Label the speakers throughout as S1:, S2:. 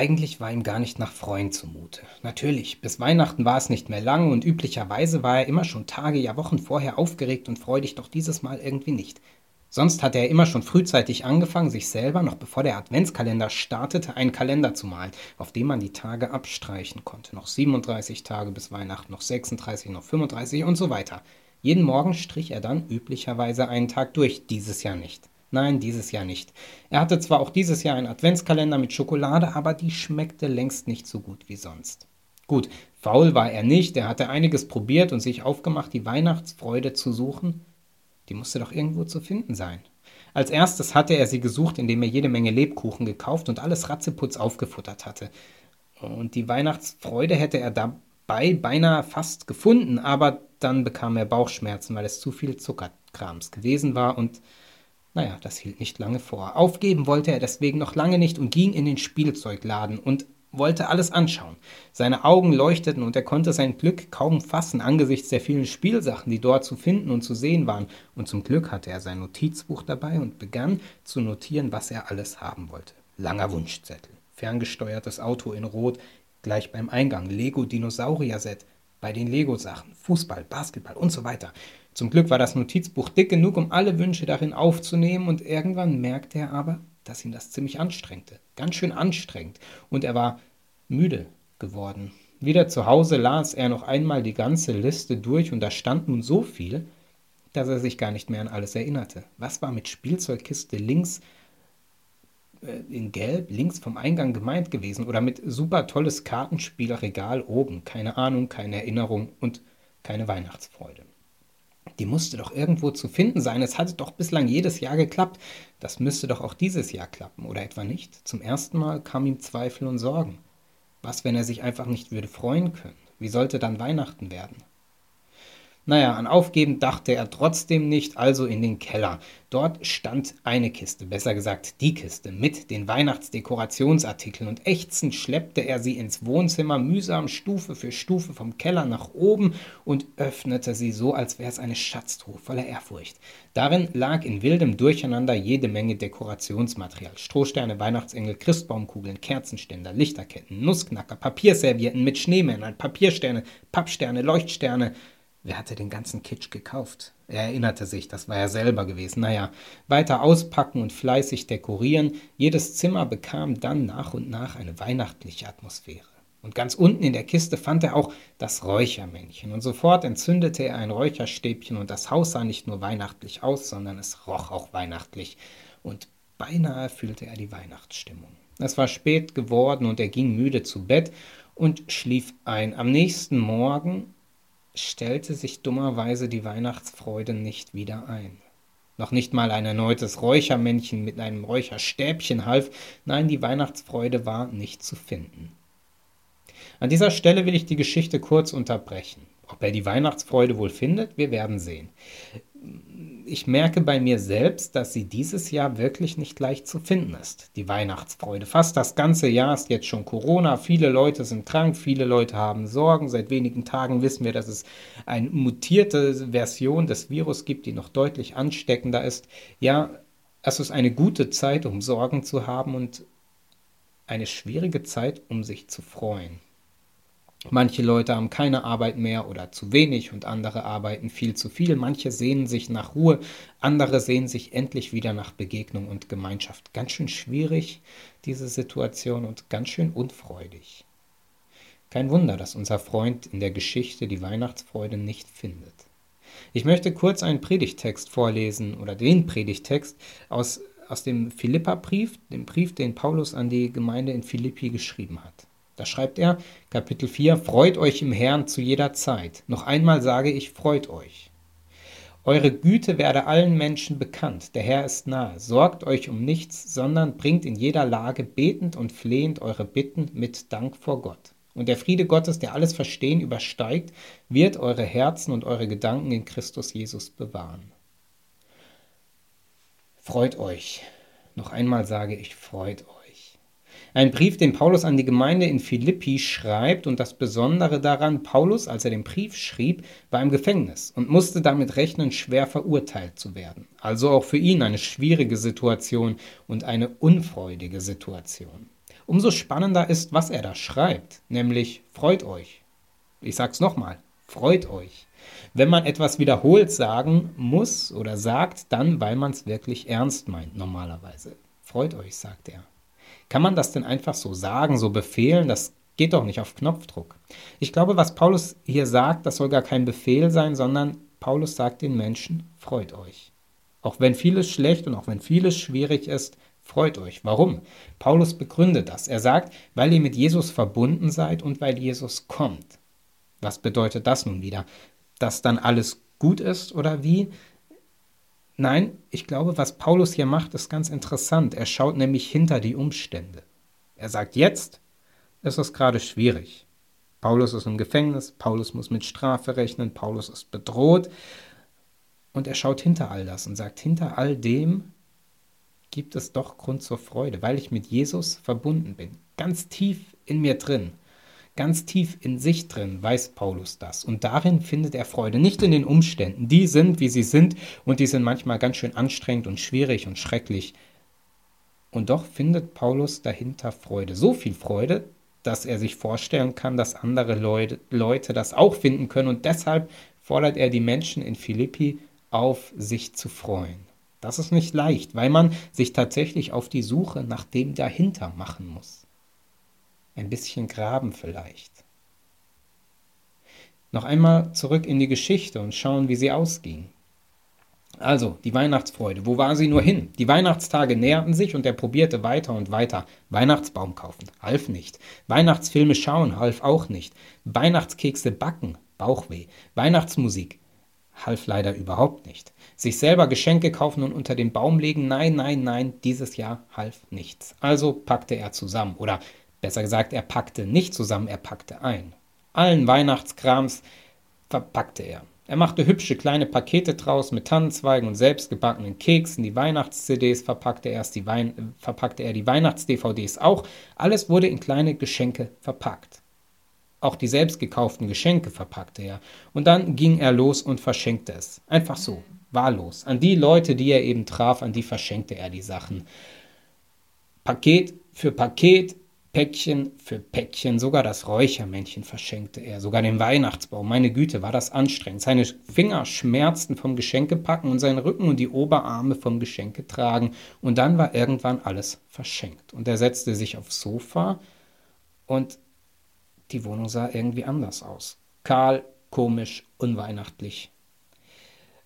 S1: eigentlich war ihm gar nicht nach Freund zumute. Natürlich, bis Weihnachten war es nicht mehr lang und üblicherweise war er immer schon Tage, ja Wochen vorher aufgeregt und freudig, doch dieses Mal irgendwie nicht. Sonst hatte er immer schon frühzeitig angefangen, sich selber, noch bevor der Adventskalender startete, einen Kalender zu malen, auf dem man die Tage abstreichen konnte. Noch 37 Tage bis Weihnachten, noch 36, noch 35 und so weiter. Jeden Morgen strich er dann üblicherweise einen Tag durch, dieses Jahr nicht. Nein, dieses Jahr nicht. Er hatte zwar auch dieses Jahr einen Adventskalender mit Schokolade, aber die schmeckte längst nicht so gut wie sonst. Gut, faul war er nicht, er hatte einiges probiert und sich aufgemacht, die Weihnachtsfreude zu suchen, die musste doch irgendwo zu finden sein. Als erstes hatte er sie gesucht, indem er jede Menge Lebkuchen gekauft und alles Ratzeputz aufgefuttert hatte. Und die Weihnachtsfreude hätte er dabei beinahe fast gefunden, aber dann bekam er Bauchschmerzen, weil es zu viel Zuckerkrams gewesen war und naja, das hielt nicht lange vor. Aufgeben wollte er deswegen noch lange nicht und ging in den Spielzeugladen und wollte alles anschauen. Seine Augen leuchteten und er konnte sein Glück kaum fassen angesichts der vielen Spielsachen, die dort zu finden und zu sehen waren. Und zum Glück hatte er sein Notizbuch dabei und begann zu notieren, was er alles haben wollte. Langer Wunschzettel, ferngesteuertes Auto in Rot, gleich beim Eingang, Lego-Dinosaurier-Set, bei den Lego-Sachen, Fußball, Basketball und so weiter. Zum Glück war das Notizbuch dick genug, um alle Wünsche darin aufzunehmen, und irgendwann merkte er aber, dass ihn das ziemlich anstrengte. Ganz schön anstrengend. Und er war müde geworden. Wieder zu Hause las er noch einmal die ganze Liste durch und da stand nun so viel, dass er sich gar nicht mehr an alles erinnerte. Was war mit Spielzeugkiste links in Gelb, links vom Eingang gemeint gewesen oder mit super tolles Kartenspielerregal oben? Keine Ahnung, keine Erinnerung und keine Weihnachtsfreude. Die musste doch irgendwo zu finden sein. Es hatte doch bislang jedes Jahr geklappt. Das müsste doch auch dieses Jahr klappen, oder etwa nicht? Zum ersten Mal kam ihm Zweifel und Sorgen. Was, wenn er sich einfach nicht würde freuen können? Wie sollte dann Weihnachten werden? Naja, an Aufgeben dachte er trotzdem nicht, also in den Keller. Dort stand eine Kiste, besser gesagt die Kiste, mit den Weihnachtsdekorationsartikeln und ächzend schleppte er sie ins Wohnzimmer, mühsam Stufe für Stufe vom Keller nach oben und öffnete sie so, als wäre es eine Schatztruhe voller Ehrfurcht. Darin lag in wildem Durcheinander jede Menge Dekorationsmaterial. Strohsterne, Weihnachtsengel, Christbaumkugeln, Kerzenständer, Lichterketten, Nussknacker, Papierservietten mit Schneemännern, Papiersterne, Pappsterne, Leuchtsterne, Wer hatte den ganzen Kitsch gekauft? Er erinnerte sich, das war er selber gewesen. Naja, weiter auspacken und fleißig dekorieren. Jedes Zimmer bekam dann nach und nach eine weihnachtliche Atmosphäre. Und ganz unten in der Kiste fand er auch das Räuchermännchen. Und sofort entzündete er ein Räucherstäbchen und das Haus sah nicht nur weihnachtlich aus, sondern es roch auch weihnachtlich. Und beinahe fühlte er die Weihnachtsstimmung. Es war spät geworden und er ging müde zu Bett und schlief ein. Am nächsten Morgen stellte sich dummerweise die Weihnachtsfreude nicht wieder ein. Noch nicht mal ein erneutes Räuchermännchen mit einem Räucherstäbchen half, nein, die Weihnachtsfreude war nicht zu finden. An dieser Stelle will ich die Geschichte kurz unterbrechen. Ob er die Weihnachtsfreude wohl findet, wir werden sehen ich merke bei mir selbst, dass sie dieses Jahr wirklich nicht leicht zu finden ist. Die Weihnachtsfreude. Fast das ganze Jahr ist jetzt schon Corona. Viele Leute sind krank, viele Leute haben Sorgen. Seit wenigen Tagen wissen wir, dass es eine mutierte Version des Virus gibt, die noch deutlich ansteckender ist. Ja, es ist eine gute Zeit, um Sorgen zu haben und eine schwierige Zeit, um sich zu freuen. Manche Leute haben keine Arbeit mehr oder zu wenig und andere arbeiten viel zu viel. Manche sehnen sich nach Ruhe, andere sehnen sich endlich wieder nach Begegnung und Gemeinschaft. Ganz schön schwierig, diese Situation und ganz schön unfreudig. Kein Wunder, dass unser Freund in der Geschichte die Weihnachtsfreude nicht findet. Ich möchte kurz einen Predigtext vorlesen oder den Predigtext aus, aus dem Philippa-Brief, dem Brief, den Paulus an die Gemeinde in Philippi geschrieben hat. Da schreibt er, Kapitel 4, Freut euch im Herrn zu jeder Zeit. Noch einmal sage ich, freut euch. Eure Güte werde allen Menschen bekannt, der Herr ist nahe. Sorgt euch um nichts, sondern bringt in jeder Lage betend und flehend eure Bitten mit Dank vor Gott. Und der Friede Gottes, der alles Verstehen übersteigt, wird eure Herzen und eure Gedanken in Christus Jesus bewahren. Freut euch. Noch einmal sage ich, freut euch. Ein Brief, den Paulus an die Gemeinde in Philippi schreibt und das Besondere daran, Paulus, als er den Brief schrieb, war im Gefängnis und musste damit rechnen, schwer verurteilt zu werden. Also auch für ihn eine schwierige Situation und eine unfreudige Situation. Umso spannender ist, was er da schreibt, nämlich freut euch. Ich sag's nochmal, freut euch. Wenn man etwas wiederholt sagen muss oder sagt, dann, weil man es wirklich ernst meint, normalerweise. Freut euch, sagt er. Kann man das denn einfach so sagen, so befehlen? Das geht doch nicht auf Knopfdruck. Ich glaube, was Paulus hier sagt, das soll gar kein Befehl sein, sondern Paulus sagt den Menschen, freut euch. Auch wenn vieles schlecht und auch wenn vieles schwierig ist, freut euch. Warum? Paulus begründet das. Er sagt, weil ihr mit Jesus verbunden seid und weil Jesus kommt. Was bedeutet das nun wieder? Dass dann alles gut ist oder wie? Nein, ich glaube, was Paulus hier macht, ist ganz interessant. Er schaut nämlich hinter die Umstände. Er sagt, jetzt ist es gerade schwierig. Paulus ist im Gefängnis, Paulus muss mit Strafe rechnen, Paulus ist bedroht. Und er schaut hinter all das und sagt, hinter all dem gibt es doch Grund zur Freude, weil ich mit Jesus verbunden bin. Ganz tief in mir drin, ganz tief in sich drin weiß Paulus das. Und darin findet er Freude, nicht in den Umständen. Die sind, wie sie sind, und die sind manchmal ganz schön anstrengend und schwierig und schrecklich. Und doch findet Paulus dahinter Freude. So viel Freude, dass er sich vorstellen kann, dass andere Leute, Leute das auch finden können. Und deshalb fordert er die Menschen in Philippi auf, sich zu freuen. Das ist nicht leicht, weil man sich tatsächlich auf die Suche nach dem dahinter machen muss. Ein bisschen graben vielleicht. Noch einmal zurück in die Geschichte und schauen, wie sie ausging. Also, die Weihnachtsfreude. Wo war sie nur hin? Die Weihnachtstage näherten sich und er probierte weiter und weiter. Weihnachtsbaum kaufen, half nicht. Weihnachtsfilme schauen, half auch nicht. Weihnachtskekse backen, Bauchweh. Weihnachtsmusik, half leider überhaupt nicht. Sich selber Geschenke kaufen und unter den Baum legen, nein, nein, nein, dieses Jahr half nichts. Also packte er zusammen. Oder besser gesagt, er packte nicht zusammen, er packte ein. Allen Weihnachtskrams verpackte er. Er machte hübsche kleine Pakete draus mit Tannenzweigen und selbstgebackenen Keksen. Die Weihnachts-CDs verpackte, erst die Wein verpackte er, die Weihnachts-DVDs auch. Alles wurde in kleine Geschenke verpackt. Auch die selbst gekauften Geschenke verpackte er. Und dann ging er los und verschenkte es. Einfach so, wahllos. An die Leute, die er eben traf, an die verschenkte er die Sachen. Paket für Paket, Päckchen für Päckchen, sogar das Räuchermännchen verschenkte er, sogar den Weihnachtsbaum. Meine Güte, war das anstrengend. Seine Finger schmerzten vom Geschenkepacken und sein Rücken und die Oberarme vom Geschenketragen. Und dann war irgendwann alles verschenkt. Und er setzte sich aufs Sofa und die Wohnung sah irgendwie anders aus. Kahl, komisch, unweihnachtlich.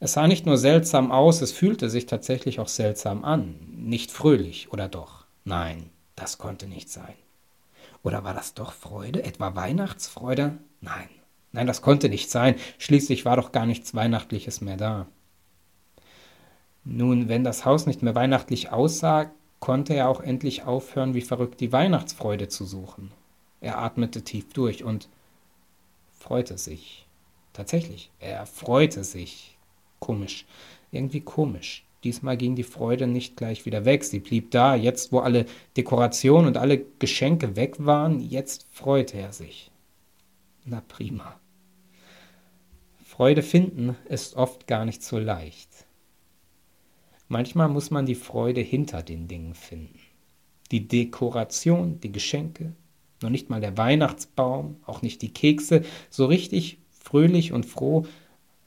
S1: Es sah nicht nur seltsam aus, es fühlte sich tatsächlich auch seltsam an. Nicht fröhlich, oder doch? Nein, das konnte nicht sein. Oder war das doch Freude? Etwa Weihnachtsfreude? Nein, nein, das konnte nicht sein. Schließlich war doch gar nichts Weihnachtliches mehr da. Nun, wenn das Haus nicht mehr weihnachtlich aussah, konnte er auch endlich aufhören, wie verrückt die Weihnachtsfreude zu suchen. Er atmete tief durch und freute sich. Tatsächlich, er freute sich. Komisch, irgendwie komisch. Diesmal ging die Freude nicht gleich wieder weg. Sie blieb da. Jetzt, wo alle Dekorationen und alle Geschenke weg waren, jetzt freute er sich. Na prima. Freude finden ist oft gar nicht so leicht. Manchmal muss man die Freude hinter den Dingen finden. Die Dekoration, die Geschenke, noch nicht mal der Weihnachtsbaum, auch nicht die Kekse, so richtig fröhlich und froh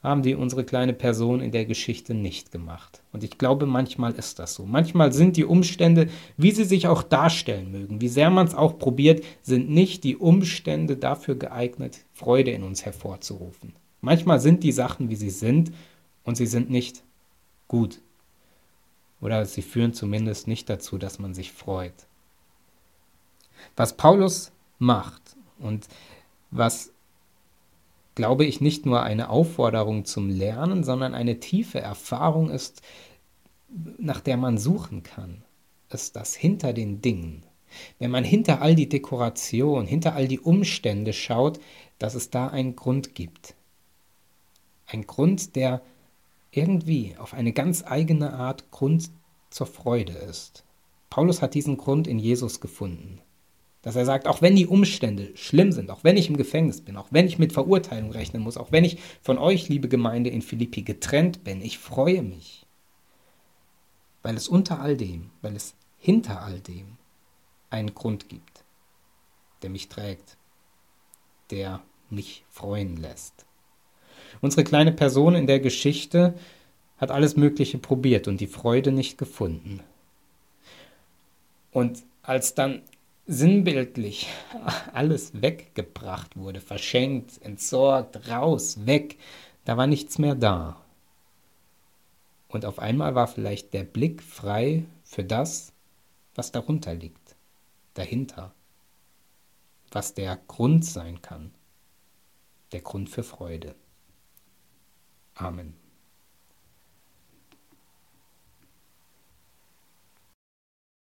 S1: haben die unsere kleine Person in der Geschichte nicht gemacht. Und ich glaube, manchmal ist das so. Manchmal sind die Umstände, wie sie sich auch darstellen mögen, wie sehr man es auch probiert, sind nicht die Umstände dafür geeignet, Freude in uns hervorzurufen. Manchmal sind die Sachen, wie sie sind, und sie sind nicht gut. Oder sie führen zumindest nicht dazu, dass man sich freut. Was Paulus macht und was glaube ich, nicht nur eine Aufforderung zum Lernen, sondern eine tiefe Erfahrung ist, nach der man suchen kann, ist das hinter den Dingen. Wenn man hinter all die Dekoration, hinter all die Umstände schaut, dass es da einen Grund gibt. Ein Grund, der irgendwie auf eine ganz eigene Art Grund zur Freude ist. Paulus hat diesen Grund in Jesus gefunden. Dass er sagt, auch wenn die Umstände schlimm sind, auch wenn ich im Gefängnis bin, auch wenn ich mit Verurteilung rechnen muss, auch wenn ich von euch, liebe Gemeinde in Philippi, getrennt bin, ich freue mich. Weil es unter all dem, weil es hinter all dem einen Grund gibt, der mich trägt, der mich freuen lässt. Unsere kleine Person in der Geschichte hat alles Mögliche probiert und die Freude nicht gefunden. Und als dann sinnbildlich alles weggebracht wurde, verschenkt, entsorgt, raus, weg, da war nichts mehr da. Und auf einmal war vielleicht der Blick frei für das, was darunter liegt, dahinter, was der Grund sein kann, der Grund für Freude. Amen.